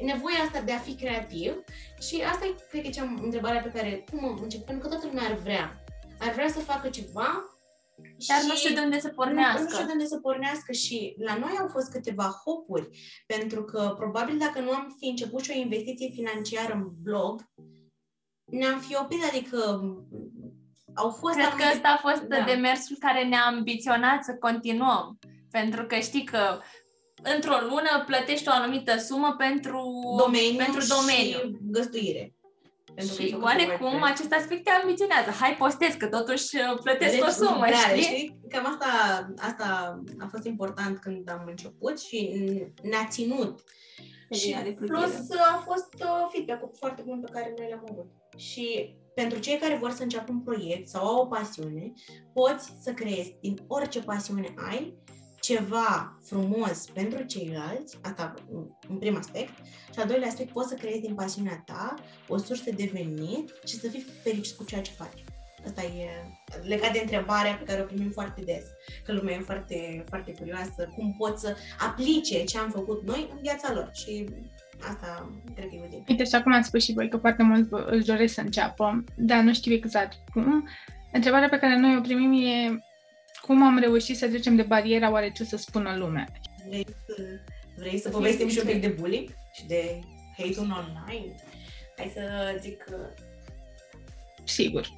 nevoia asta de a fi creativ și asta e, cred că, cea întrebarea pe care, cum am început, pentru că toată lumea ar vrea. Ar vrea să facă ceva Dar și nu știu de unde să nu, pornească. nu știu de unde să pornească și la noi au fost câteva hopuri, pentru că probabil dacă nu am fi început și o investiție financiară în blog, ne-am fi oprit, adică au fost Cred că anumite- ăsta a fost Da. demersul care ne-a ambiționat să continuăm. Pentru că știi că într-o lună plătești o anumită sumă pentru domeniu pentru domeniu. și găzduire. Pentru că ai Și făcut oarecum WordPress. acest aspect te ambiționează. Hai, postez, că totuși uh, plătesc o sumă, da, știi? știi? Cam asta, asta a fost important când am început și ne-a ținut. Și Linia de plutire. plus a fost uh, feedback-ul foarte bun pe care noi l-am avut. Și pentru cei care vor să înceapă un proiect sau au o pasiune, poți să creezi din orice pasiune ai ceva frumos pentru ceilalți, asta în prim aspect, și al doilea aspect, poți să creezi din pasiunea ta o sursă de venit și să fii fericit cu ceea ce faci. Asta e legat de întrebarea pe care o primim foarte des, că lumea e foarte, foarte curioasă, cum pot să aplice ce am făcut noi în viața lor și asta cred că e util. Uite, și acum ați spus și voi că foarte mult își doresc să înceapă, dar nu știu exact cum. Întrebarea pe care noi o primim e cum am reușit să trecem de bariera oare ce să spună lumea. Vrei să, vrei să povestim și un pic de bullying și de hate-ul online? Hai să zic... Sigur.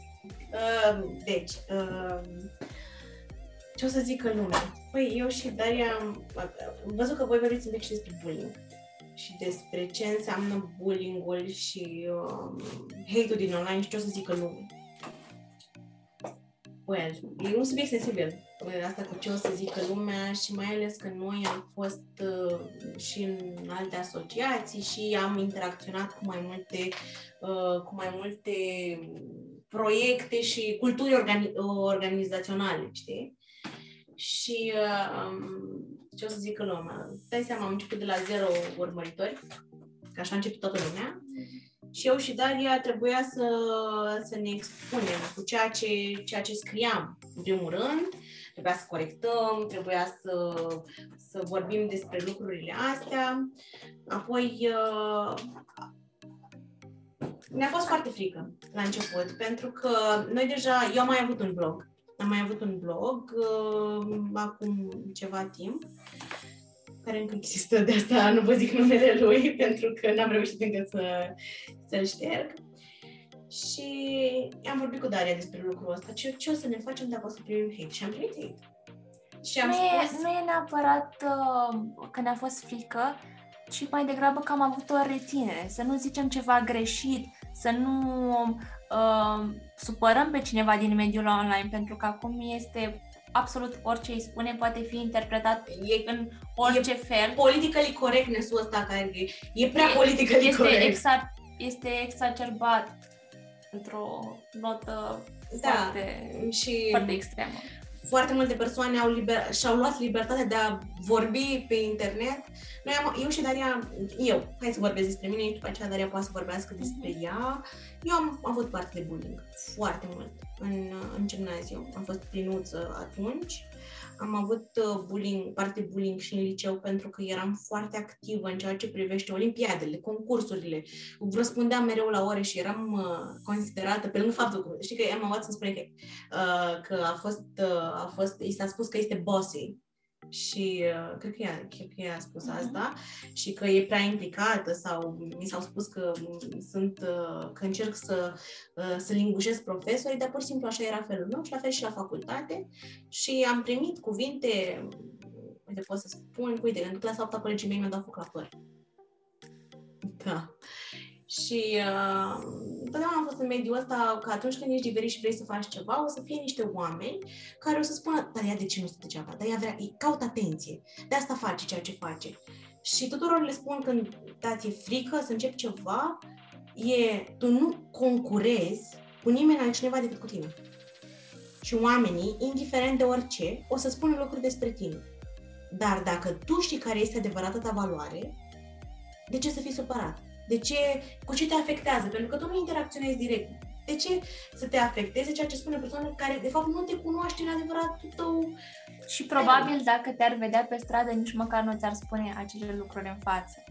Uh, deci, uh, ce o să zică lumea? Păi, eu și Daria am văzut că voi vorbiți un pic și despre bullying și despre ce înseamnă bullying-ul și uh, hate-ul din online și ce o să zică lumea. Well, e un subiect sensibil asta cu ce o să zică lumea și mai ales că noi am fost uh, și în alte asociații și am interacționat cu mai multe, uh, cu mai multe proiecte și culturi organi- organizaționale, știi? Și uh, ce o să zică lumea? Dai seama, am început de la zero urmăritori, că așa a început toată lumea. Și eu și Daria trebuia să, să ne expunem cu ceea ce, ceea ce scriam, în primul rând, trebuia să corectăm, trebuia să, să vorbim despre lucrurile astea. Apoi uh, ne-a fost foarte frică la început, pentru că noi deja, eu am mai avut un blog, am mai avut un blog uh, acum ceva timp, care încă există, de asta nu vă zic numele lui, pentru că n-am reușit încă să, să-l șterg. Și am vorbit cu Daria despre lucrul ăsta. Ce, ce o să ne facem dacă o să primim hate? Și am primit hate. Și am nu, spus... e, nu e neapărat uh, că ne-a fost frică, ci mai degrabă că am avut o reținere. Să nu zicem ceva greșit, să nu uh, supărăm pe cineva din mediul online, pentru că acum este absolut orice îi spune poate fi interpretat e, în orice e fel. Politically correctness-ul ăsta care e, e prea politically este correct. Exa- este exacerbat într-o notă da, foarte, și foarte extremă. Foarte multe persoane au liber, și-au luat libertatea de a vorbi pe internet. Noi am, eu și Daria, eu, hai să vorbesc despre mine, după aceea Daria poate să vorbească despre ea. Eu am, am avut parte de bullying, foarte mult, în, în gimnaziu. Am fost plinuță atunci am avut uh, bullying, parte bullying și în liceu pentru că eram foarte activă în ceea ce privește olimpiadele, concursurile. Răspundeam mereu la ore și eram uh, considerată, pe lângă faptul că, știi că Emma Watson spune că, uh, că a fost, uh, a fost, i s-a spus că este bossy și uh, cred că ea, cred că ea a spus uh-huh. asta și că e prea implicată sau mi s-au spus că sunt uh, că încerc să, uh, să lingușesc profesorii, dar pur și simplu așa era felul meu și la fel și la facultate și am primit cuvinte uite, pot să spun, uite, în clasa 8 colegii mei mi-au dat foc la păr. Da. Și uh, întotdeauna am fost în mediul ăsta că atunci când ești diferit și vrei să faci ceva, o să fie niște oameni care o să spună, dar ea de ce nu stă degeaba, dar ea vrea, caut atenție, de asta face ceea ce face. Și tuturor le spun când da, ți-e frică să începi ceva, e, tu nu concurezi cu nimeni altcineva decât cu tine. Și oamenii, indiferent de orice, o să spună lucruri despre tine. Dar dacă tu știi care este adevărata ta valoare, de ce să fii supărat? De ce, cu ce te afectează? Pentru că tu nu interacționezi direct. De ce să te afecteze ceea ce spune o persoană care, de fapt, nu te cunoaște în adevăratul tău? Și probabil, dacă te-ar vedea pe stradă, nici măcar nu ți-ar spune acele lucruri în față.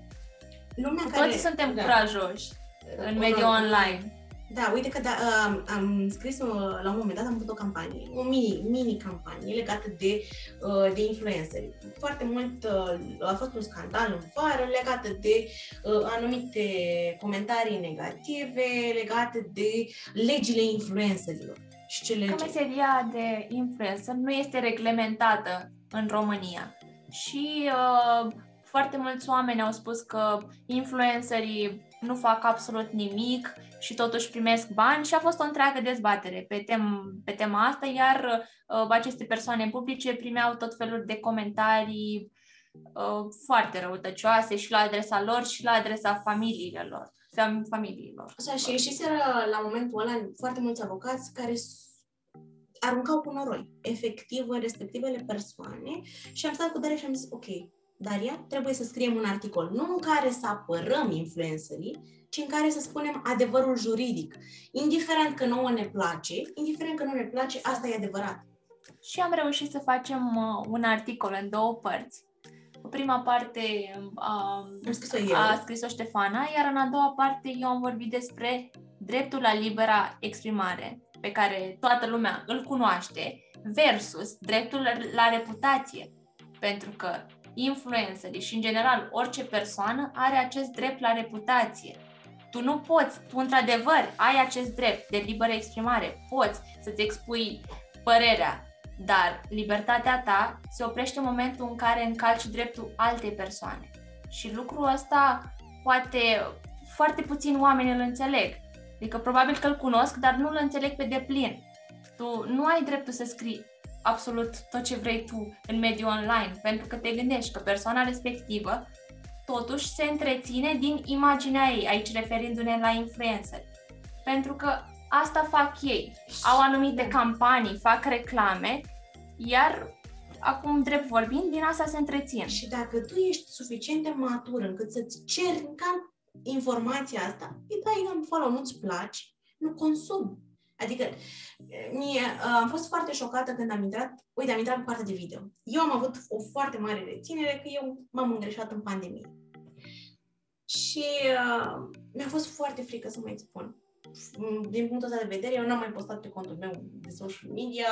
Lumea Toți care... suntem da. curajoși în mediul online. Da, uite că da, uh, am scris uh, la un moment dat, am făcut o campanie, o mini, mini campanie legată de, uh, de influenceri. Foarte mult uh, a fost un scandal în vară legată de uh, anumite comentarii negative legate de legile influencerilor. Și ce lege? meseria de influencer nu este reglementată în România. Și uh, foarte mulți oameni au spus că influencerii nu fac absolut nimic și totuși primesc bani și a fost o întreagă dezbatere pe, tem- pe tema asta, iar uh, aceste persoane publice primeau tot felul de comentarii uh, foarte răutăcioase și la adresa lor și la adresa familiilor lor, fam- familiilor. Așa, și ieșiseră la momentul ăla foarte mulți avocați care aruncau cu noroi, efectiv, în respectivele persoane și am stat cu Dare și am zis, ok, Daria, trebuie să scriem un articol, nu în care să apărăm influencerii, ci în care să spunem adevărul juridic. Indiferent că nouă ne place, indiferent că nu ne place, asta e adevărat. Și am reușit să facem uh, un articol în două părți. În prima parte uh, am scris-o eu. a scris-o Ștefana, iar în a doua parte eu am vorbit despre dreptul la libera exprimare, pe care toată lumea îl cunoaște, versus dreptul la reputație. Pentru că influencerii și, în general, orice persoană are acest drept la reputație. Tu nu poți, tu într-adevăr ai acest drept de liberă exprimare, poți să-ți expui părerea, dar libertatea ta se oprește în momentul în care încalci dreptul altei persoane. Și lucrul ăsta poate foarte puțin oameni îl înțeleg. Adică probabil că îl cunosc, dar nu îl înțeleg pe deplin. Tu nu ai dreptul să scrii absolut tot ce vrei tu în mediul online, pentru că te gândești că persoana respectivă totuși se întreține din imaginea ei, aici referindu-ne la influencer. Pentru că asta fac ei. Au anumite campanii, fac reclame, iar acum, drept vorbind, din asta se întrețin. Și dacă tu ești suficient de matur încât să-ți ceri ca informația asta, îi dai un follow, nu-ți place, nu consum. Adică, mie, uh, am fost foarte șocată când am intrat, uite, am intrat pe partea de video. Eu am avut o foarte mare reținere că eu m-am îngreșat în pandemie. Și uh, mi-a fost foarte frică să mă expun. Din punctul ăsta de vedere, eu n-am mai postat pe contul meu de social media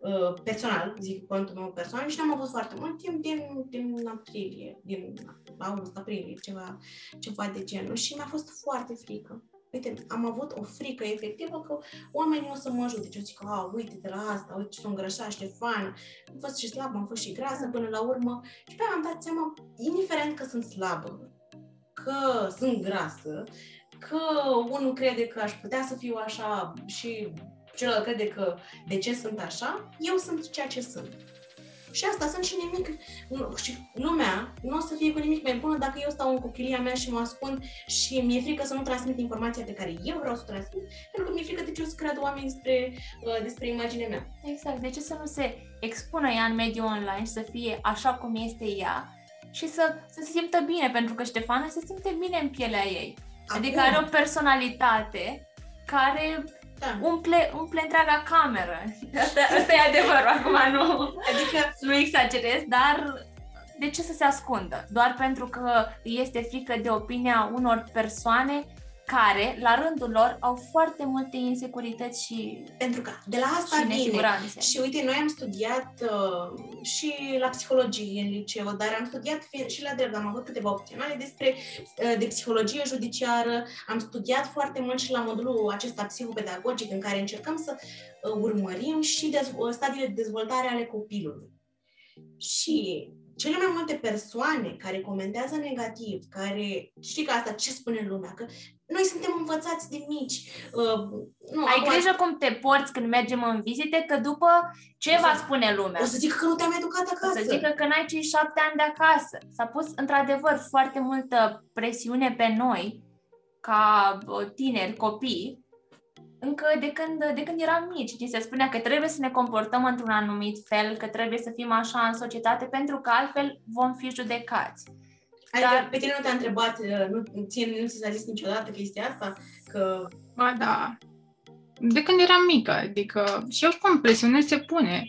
uh, personal, zic contul meu personal, și n-am avut foarte mult timp din, din aprilie, din august, aprilie, ceva, ceva de genul. Și mi-a fost foarte frică uite, am avut o frică efectivă că oamenii o să mă ajute. Eu zic, a, uite de la asta, uite ce sunt îngrășat, Ștefan, am fost și slabă, am fost și grasă până la urmă. Și pe am dat seama, indiferent că sunt slabă, că sunt grasă, că unul crede că aș putea să fiu așa și celălalt crede că de ce sunt așa, eu sunt ceea ce sunt. Și asta sunt și nimic, nu, și lumea nu o să fie cu nimic mai bună dacă eu stau în cochilia mea și mă ascund și mi-e frică să nu transmit informația pe care eu vreau să o transmit, pentru că mi-e frică de ce o să creadă oamenii despre, uh, despre imaginea mea. Exact. De ce să nu se expună ea în mediul online și să fie așa cum este ea și să, să se simtă bine, pentru că Ștefana se simte bine în pielea ei. Acum. Adică are o personalitate care da. umple, umple întreaga cameră. Asta, asta e adevărul, acum nu, adică... nu exagerez, dar de ce să se ascundă? Doar pentru că este frică de opinia unor persoane care, la rândul lor, au foarte multe insecurități și Pentru că de la asta și vine. Și uite, noi am studiat uh, și la psihologie în liceu, dar am studiat și la drept, am avut câteva opționale despre uh, de psihologie judiciară, am studiat foarte mult și la modulul acesta psihopedagogic în care încercăm să uh, urmărim și dez- stadiile de dezvoltare ale copilului. Și cele mai multe persoane care comentează negativ, care știi că asta ce spune lumea, că noi suntem învățați de mici. Uh, nu, Ai acum... grijă cum te porți când mergem în vizite, că după ce o va spune lumea? O să zică că nu te-am educat acasă. O să zică că n-ai cei șapte ani de acasă. S-a pus într-adevăr foarte multă presiune pe noi, ca uh, tineri, copii, încă de când, de când eram mici. Ni se spunea că trebuie să ne comportăm într-un anumit fel, că trebuie să fim așa în societate, pentru că altfel vom fi judecați. Adică Dar... pe tine nu te-a întrebat, uh, nu, ție nu ți s-a zis niciodată chestia asta? Că... Ba da. De când eram mică, adică și eu cum presiune se pune.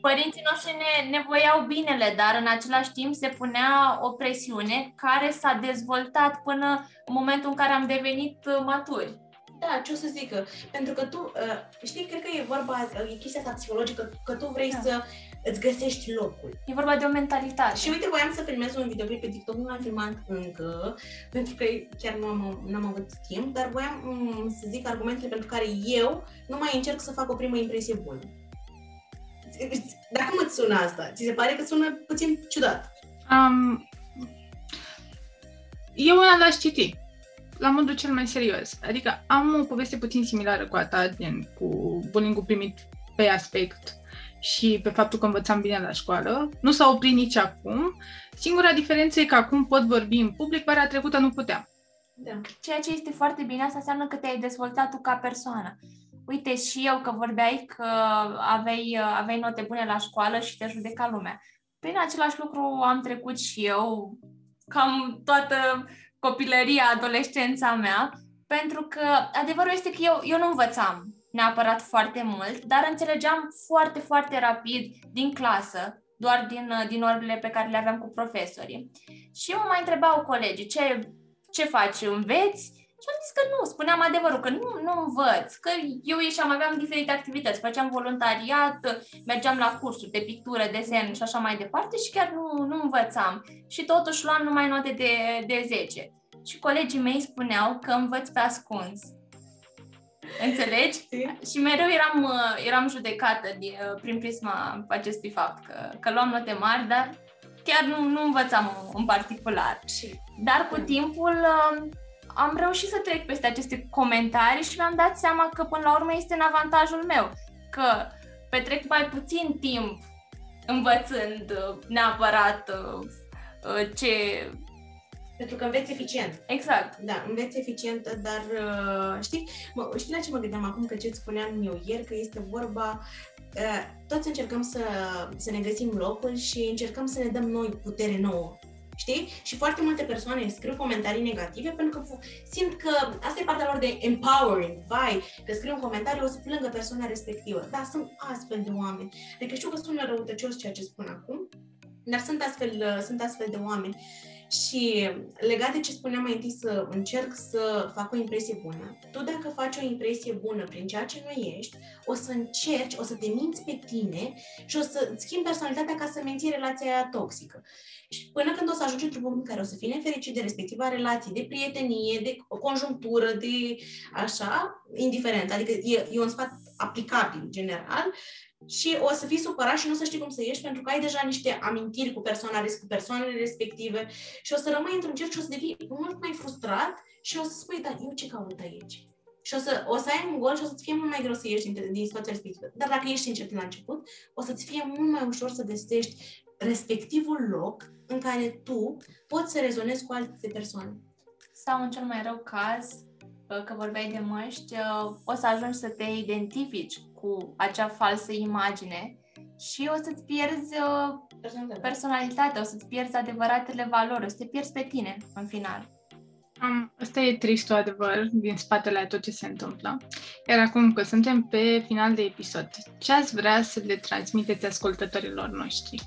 Părinții noștri ne, ne voiau binele, dar în același timp se punea o presiune care s-a dezvoltat până în momentul în care am devenit uh, maturi. Da, ce o să zică? Pentru că tu, uh, știi, cred că e vorba, e chestia asta psihologică, că tu vrei da. să îți găsești locul. E vorba de o mentalitate. Și uite, voiam să filmez un videoclip pe TikTok, nu l-am filmat încă, pentru că chiar nu am, nu am avut timp, dar voiam um, să zic argumentele pentru care eu nu mai încerc să fac o primă impresie bună. Dacă mă sună asta, ți se pare că sună puțin ciudat? Um, eu una l-aș citi la modul cel mai serios. Adică am o poveste puțin similară cu a ta, din, cu bullying primit pe aspect și pe faptul că învățam bine la școală. Nu s-a oprit nici acum. Singura diferență e că acum pot vorbi în public, vara trecută nu puteam. Da. Ceea ce este foarte bine, asta înseamnă că te-ai dezvoltat tu ca persoană. Uite, și eu că vorbeai că aveai, aveai note bune la școală și te judeca lumea. prin același lucru am trecut și eu, cam toată copilăria, adolescența mea, pentru că adevărul este că eu, eu nu învățam neapărat foarte mult, dar înțelegeam foarte, foarte rapid din clasă, doar din, din orbile pe care le aveam cu profesorii. Și mă mai întrebau colegii, ce, ce faci, înveți? Și am zis că nu, spuneam adevărul, că nu, nu învăț, că eu ieșeam, aveam diferite activități, făceam voluntariat, mergeam la cursuri de pictură, desen și așa mai departe și chiar nu, nu învățam. Și totuși luam numai note de, de 10. Și colegii mei spuneau că învăț pe ascuns. Înțelegi? Și mereu eram, eram judecată de, prin prisma acestui fapt, că, că luam note mari, dar chiar nu, nu învățam în particular. Dar cu timpul am reușit să trec peste aceste comentarii și mi-am dat seama că până la urmă este în avantajul meu, că petrec mai puțin timp învățând uh, neapărat uh, uh, ce... Pentru că înveți eficient. Exact. Da, înveți eficient, dar știi, mă, știi la ce mă gândeam acum, că ce-ți spuneam eu ieri, că este vorba toți încercăm să, să ne găsim locul și încercăm să ne dăm noi putere nouă. Știi? Și foarte multe persoane scriu comentarii negative pentru că simt că asta e partea lor de empowering, vai, că scriu un comentariu, o să plângă persoana respectivă. Da, sunt astfel de oameni. Adică știu că sună răutăcios ceea ce spun acum, dar sunt astfel, sunt astfel de oameni. Și legat de ce spuneam mai întâi să încerc să fac o impresie bună, tu dacă faci o impresie bună prin ceea ce nu ești, o să încerci, o să te minți pe tine și o să schimbi personalitatea ca să menții relația aia toxică. Și până când o să ajungi într-un punct în care o să fii nefericit de respectiva relație, de prietenie, de conjunctură, de așa, indiferent. Adică e, e un sfat aplicabil, general, și o să fii supărat și nu o să știi cum să ieși pentru că ai deja niște amintiri cu, persoana, cu persoanele respective și o să rămâi într-un cerc și o să devii mult mai frustrat și o să spui, da, eu ce caut aici? Și o să, o să ai un gol și o să-ți fie mult mai greu să ieși din, din situația respectivă. Dar dacă ești sincer la început, o să-ți fie mult mai ușor să găsești respectivul loc în care tu poți să rezonezi cu alte persoane. Sau în cel mai rău caz, că vorbeai de măști, o să ajungi să te identifici cu acea falsă imagine și o să-ți pierzi personalitatea, personalitatea o să-ți pierzi adevăratele valori, o să te pierzi pe tine în final. Um, asta e tristul adevăr din spatele a tot ce se întâmplă. Iar acum că suntem pe final de episod, ce ați vrea să le transmiteți ascultătorilor noștri?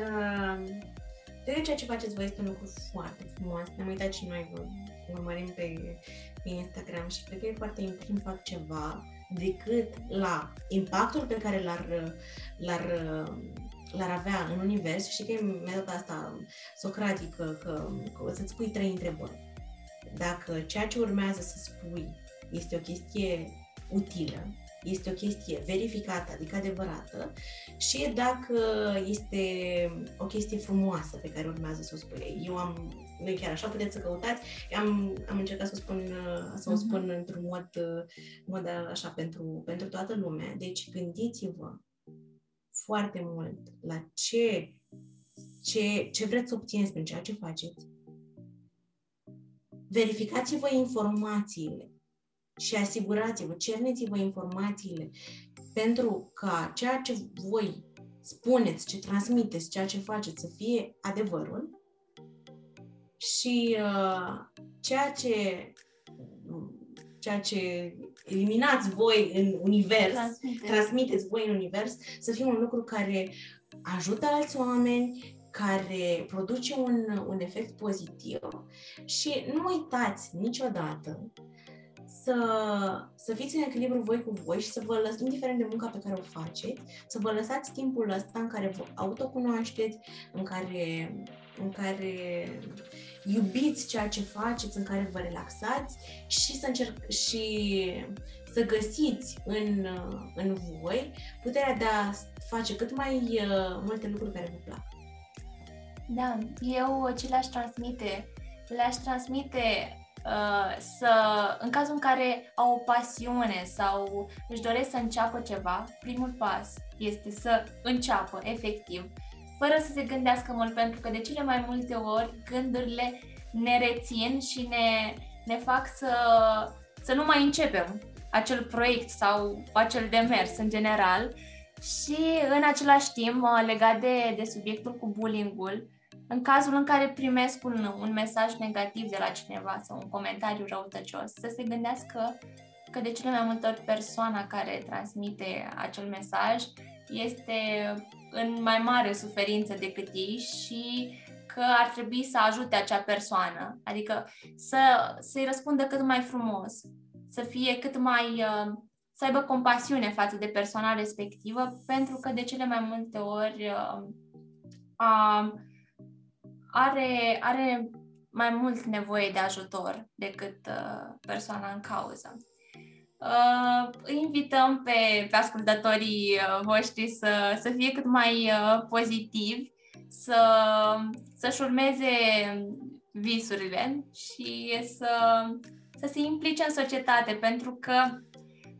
Uh, de ceea ce faceți voi este un lucru foarte frumos. Ne-am uitat și noi, vă urmărim pe, pe Instagram și cred că e foarte important fac ceva decât la impactul pe care l-ar, l-ar, l-ar avea în univers. Și că e metoda asta socratică, că, că o să-ți pui trei întrebări. Dacă ceea ce urmează să spui este o chestie utilă, este o chestie verificată, adică adevărată, și dacă este o chestie frumoasă pe care urmează să o spui. Eu am, nu chiar așa, puteți să căutați, am, am încercat să o spun, să o mhm. spun uh-huh. într-un mod, mod așa pentru, pentru toată lumea. Deci gândiți-vă foarte mult la ce, ce, ce vreți să obțineți prin ceea ce faceți. Verificați-vă informațiile și asigurați-vă, cerneți-vă informațiile pentru ca ceea ce voi spuneți, ce transmiteți, ceea ce faceți să fie adevărul și uh, ceea ce ceea ce eliminați voi în univers, Transmite. transmiteți voi în univers, să fie un lucru care ajută alți oameni, care produce un, un efect pozitiv și nu uitați niciodată să, să fiți în echilibru voi cu voi și să vă lăsați, indiferent de munca pe care o faceți, să vă lăsați timpul ăsta în care vă autocunoașteți, în care, în care iubiți ceea ce faceți, în care vă relaxați și să încerc și să găsiți în, în voi puterea de a face cât mai uh, multe lucruri care vă plac. Da, eu ce le-aș transmite? Le-aș transmite Uh, să, în cazul în care au o pasiune sau își doresc să înceapă ceva, primul pas este să înceapă efectiv, fără să se gândească mult, pentru că de cele mai multe ori gândurile ne rețin și ne, ne fac să, să nu mai începem acel proiect sau acel demers în general. Și în același timp, legat de, de subiectul cu bullying-ul, în cazul în care primesc un, un mesaj negativ de la cineva sau un comentariu răutăcios, să se gândească că de cele mai multe ori persoana care transmite acel mesaj este în mai mare suferință decât ei și că ar trebui să ajute acea persoană, adică să, să-i răspundă cât mai frumos, să fie cât mai, uh, să aibă compasiune față de persoana respectivă, pentru că de cele mai multe ori uh, a, are, are mai mult nevoie de ajutor decât uh, persoana în cauză. Uh, îi invităm pe, pe ascultătorii uh, voștri să, să fie cât mai uh, pozitivi, să, să-și urmeze visurile și să, să se implice în societate, pentru că,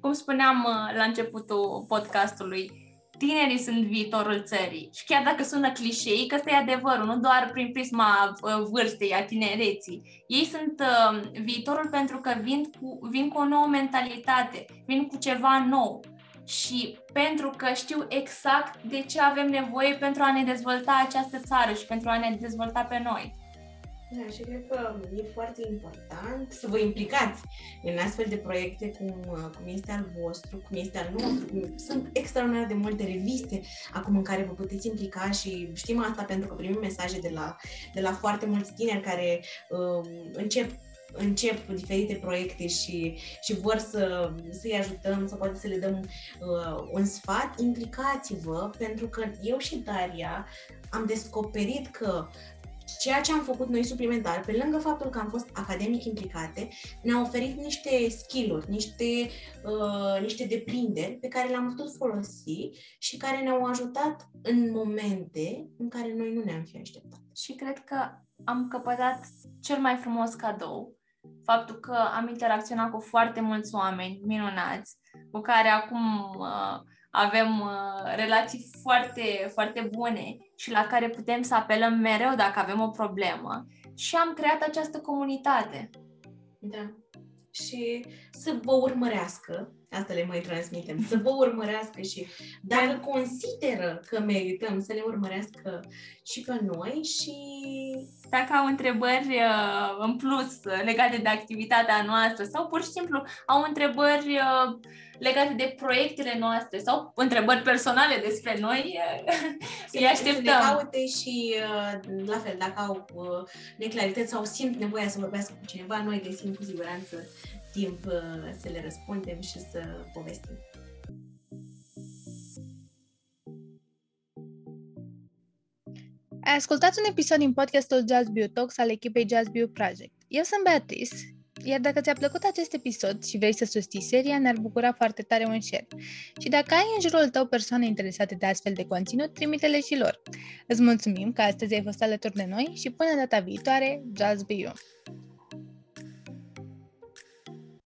cum spuneam uh, la începutul podcastului, tinerii sunt viitorul țării. Și chiar dacă sună clișei, că ăsta e adevărul, nu doar prin prisma uh, vârstei, a tinereții. Ei sunt uh, viitorul pentru că vin cu, vin cu o nouă mentalitate, vin cu ceva nou. Și pentru că știu exact de ce avem nevoie pentru a ne dezvolta această țară și pentru a ne dezvolta pe noi. Da, și cred că e foarte important să vă implicați în astfel de proiecte cum, cum este al vostru, cum este al nostru. Cum, sunt extraordinar de multe reviste acum în care vă puteți implica și știm asta pentru că primim mesaje de la, de la foarte mulți tineri care uh, încep încep diferite proiecte și, și vor să, să-i ajutăm, să poate să le dăm uh, un sfat, implicați-vă, pentru că eu și Daria am descoperit că ceea ce am făcut noi suplimentar, pe lângă faptul că am fost academic implicate, ne-a oferit niște skill-uri, niște, uh, niște deprinderi pe care le-am putut folosi și care ne-au ajutat în momente în care noi nu ne-am fi așteptat. Și cred că am căpătat cel mai frumos cadou, faptul că am interacționat cu foarte mulți oameni minunați, cu care acum uh, avem uh, relații foarte, foarte bune și la care putem să apelăm mereu dacă avem o problemă și am creat această comunitate. Da. Și să vă urmărească, asta le mai transmitem, să vă urmărească și dacă consideră că merităm să le urmărească și pe noi și... Dacă au întrebări uh, în plus legate de activitatea noastră sau pur și simplu au întrebări uh, legate de proiectele noastre sau întrebări personale despre noi, îi așteptăm. Să ne caute și, uh, la fel, dacă au uh, neclarități sau simt nevoia să vorbească cu cineva, noi găsim cu siguranță timp uh, să le răspundem și să povestim. Ai ascultat un episod din podcastul Jazz Bio Talks al echipei Jazz Bio Project. Eu sunt Beatrice iar dacă ți-a plăcut acest episod și vrei să susții seria, ne-ar bucura foarte tare un share. Și dacă ai în jurul tău persoane interesate de astfel de conținut, trimite-le și lor. Îți mulțumim că astăzi ai fost alături de noi și până data viitoare, just be you!